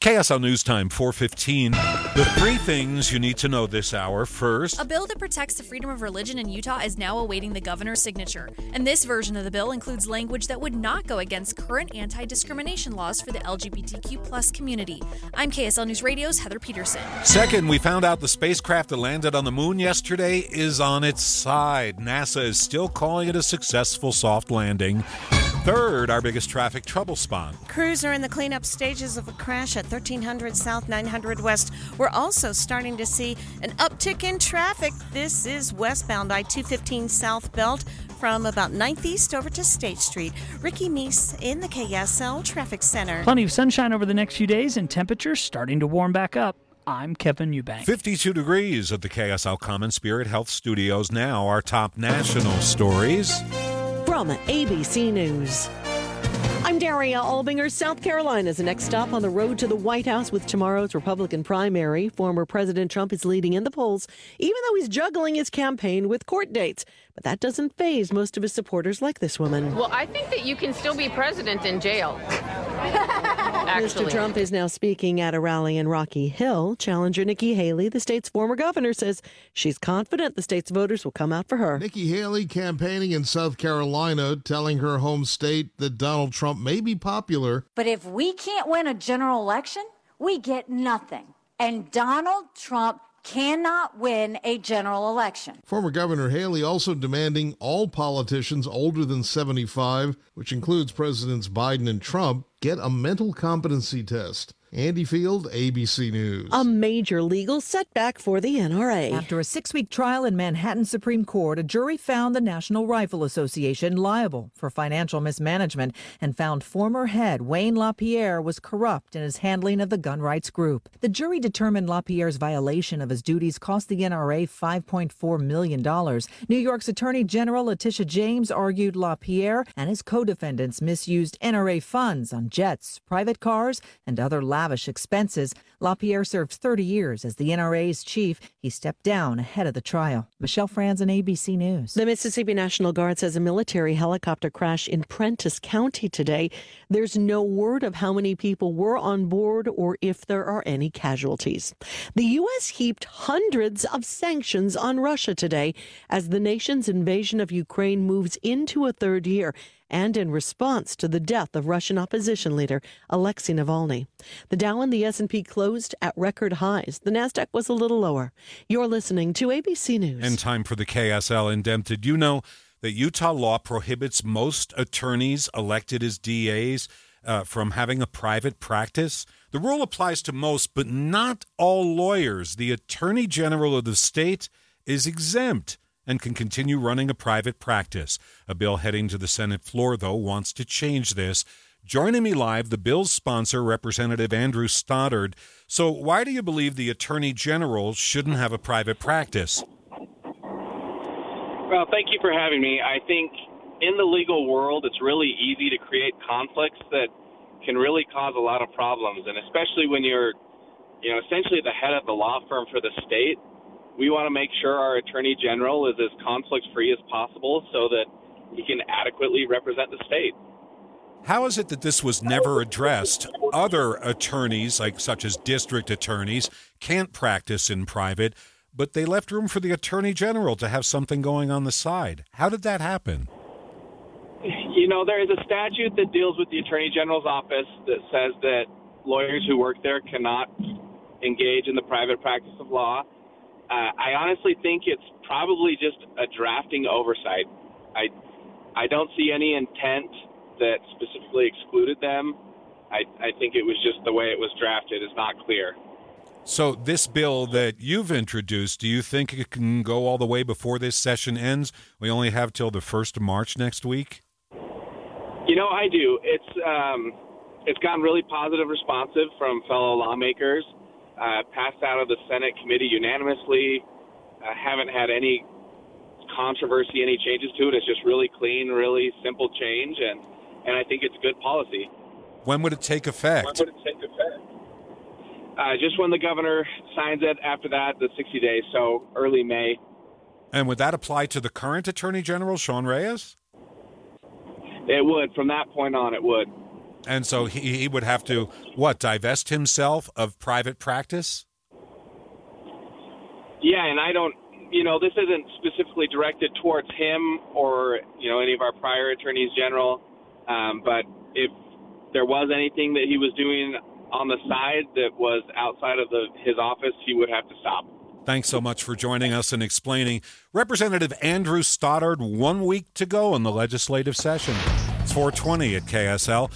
KSL News Time 415. The three things you need to know this hour. First, A bill that protects the freedom of religion in Utah is now awaiting the governor's signature. And this version of the bill includes language that would not go against current anti discrimination laws for the LGBTQ plus community. I'm KSL News Radio's Heather Peterson. Second, we found out the spacecraft that landed on the moon yesterday is on its side. NASA is still calling it a successful soft landing. Third, our biggest traffic trouble spot. Crews are in the cleanup stages of a crash at 1300 South 900 West. We're also starting to see an uptick in traffic. This is westbound I 215 South Belt from about 9th East over to State Street. Ricky Meese in the KSL Traffic Center. Plenty of sunshine over the next few days and temperatures starting to warm back up. I'm Kevin Eubank. 52 degrees at the KSL Common Spirit Health Studios now. Our top national stories. From ABC News. I'm Daria Albinger. South Carolina is the next stop on the road to the White House with tomorrow's Republican primary. Former President Trump is leading in the polls, even though he's juggling his campaign with court dates. But that doesn't phase most of his supporters like this woman. Well, I think that you can still be president in jail. Actually. Mr. Trump is now speaking at a rally in Rocky Hill. Challenger Nikki Haley, the state's former governor, says she's confident the state's voters will come out for her. Nikki Haley campaigning in South Carolina, telling her home state that Donald Trump may be popular. But if we can't win a general election, we get nothing. And Donald Trump cannot win a general election. Former Governor Haley also demanding all politicians older than 75, which includes Presidents Biden and Trump, get a mental competency test. Andy Field, ABC News. A major legal setback for the NRA. After a six week trial in Manhattan Supreme Court, a jury found the National Rifle Association liable for financial mismanagement and found former head Wayne LaPierre was corrupt in his handling of the gun rights group. The jury determined LaPierre's violation of his duties cost the NRA $5.4 million. New York's Attorney General Letitia James argued LaPierre and his co defendants misused NRA funds on jets, private cars, and other lavish expenses. LaPierre served 30 years as the NRA's chief. He stepped down ahead of the trial. Michelle Franzen, ABC News. The Mississippi National Guard says a military helicopter crashed in Prentiss County today. There's no word of how many people were on board or if there are any casualties. The U.S. heaped hundreds of sanctions on Russia today as the nation's invasion of Ukraine moves into a third year and in response to the death of Russian opposition leader Alexei Navalny. The Dow and the S&P closed at record highs. The Nasdaq was a little lower. You're listening to ABC News. And time for the KSL in depth. Did you know that Utah law prohibits most attorneys elected as DAs uh, from having a private practice? The rule applies to most, but not all lawyers. The Attorney General of the state is exempt and can continue running a private practice. A bill heading to the Senate floor, though, wants to change this. Joining me live, the bill's sponsor, Representative Andrew Stoddard. So, why do you believe the Attorney General shouldn't have a private practice? Well, thank you for having me. I think in the legal world, it's really easy to create conflicts that can really cause a lot of problems, and especially when you're, you know, essentially the head of the law firm for the state we want to make sure our attorney general is as conflict free as possible so that he can adequately represent the state. How is it that this was never addressed? Other attorneys, like such as district attorneys, can't practice in private, but they left room for the attorney general to have something going on the side. How did that happen? You know, there is a statute that deals with the attorney general's office that says that lawyers who work there cannot engage in the private practice of law. Uh, I honestly think it's probably just a drafting oversight. I I don't see any intent that specifically excluded them. I, I think it was just the way it was drafted is not clear. So this bill that you've introduced, do you think it can go all the way before this session ends? We only have till the first of March next week. You know, I do. It's um, it's gotten really positive, responsive from fellow lawmakers uh, passed out of the Senate committee unanimously. Uh, haven't had any controversy, any changes to it. It's just really clean, really simple change, and and I think it's good policy. When would it take effect? When would it take effect? Uh, just when the governor signs it. After that, the 60 days, so early May. And would that apply to the current Attorney General, Sean Reyes? It would. From that point on, it would. And so he, he would have to, what, divest himself of private practice? Yeah, and I don't, you know, this isn't specifically directed towards him or, you know, any of our prior attorneys general. Um, but if there was anything that he was doing on the side that was outside of the, his office, he would have to stop. Thanks so much for joining us and explaining. Representative Andrew Stoddard, one week to go in the legislative session. It's 420 at KSL.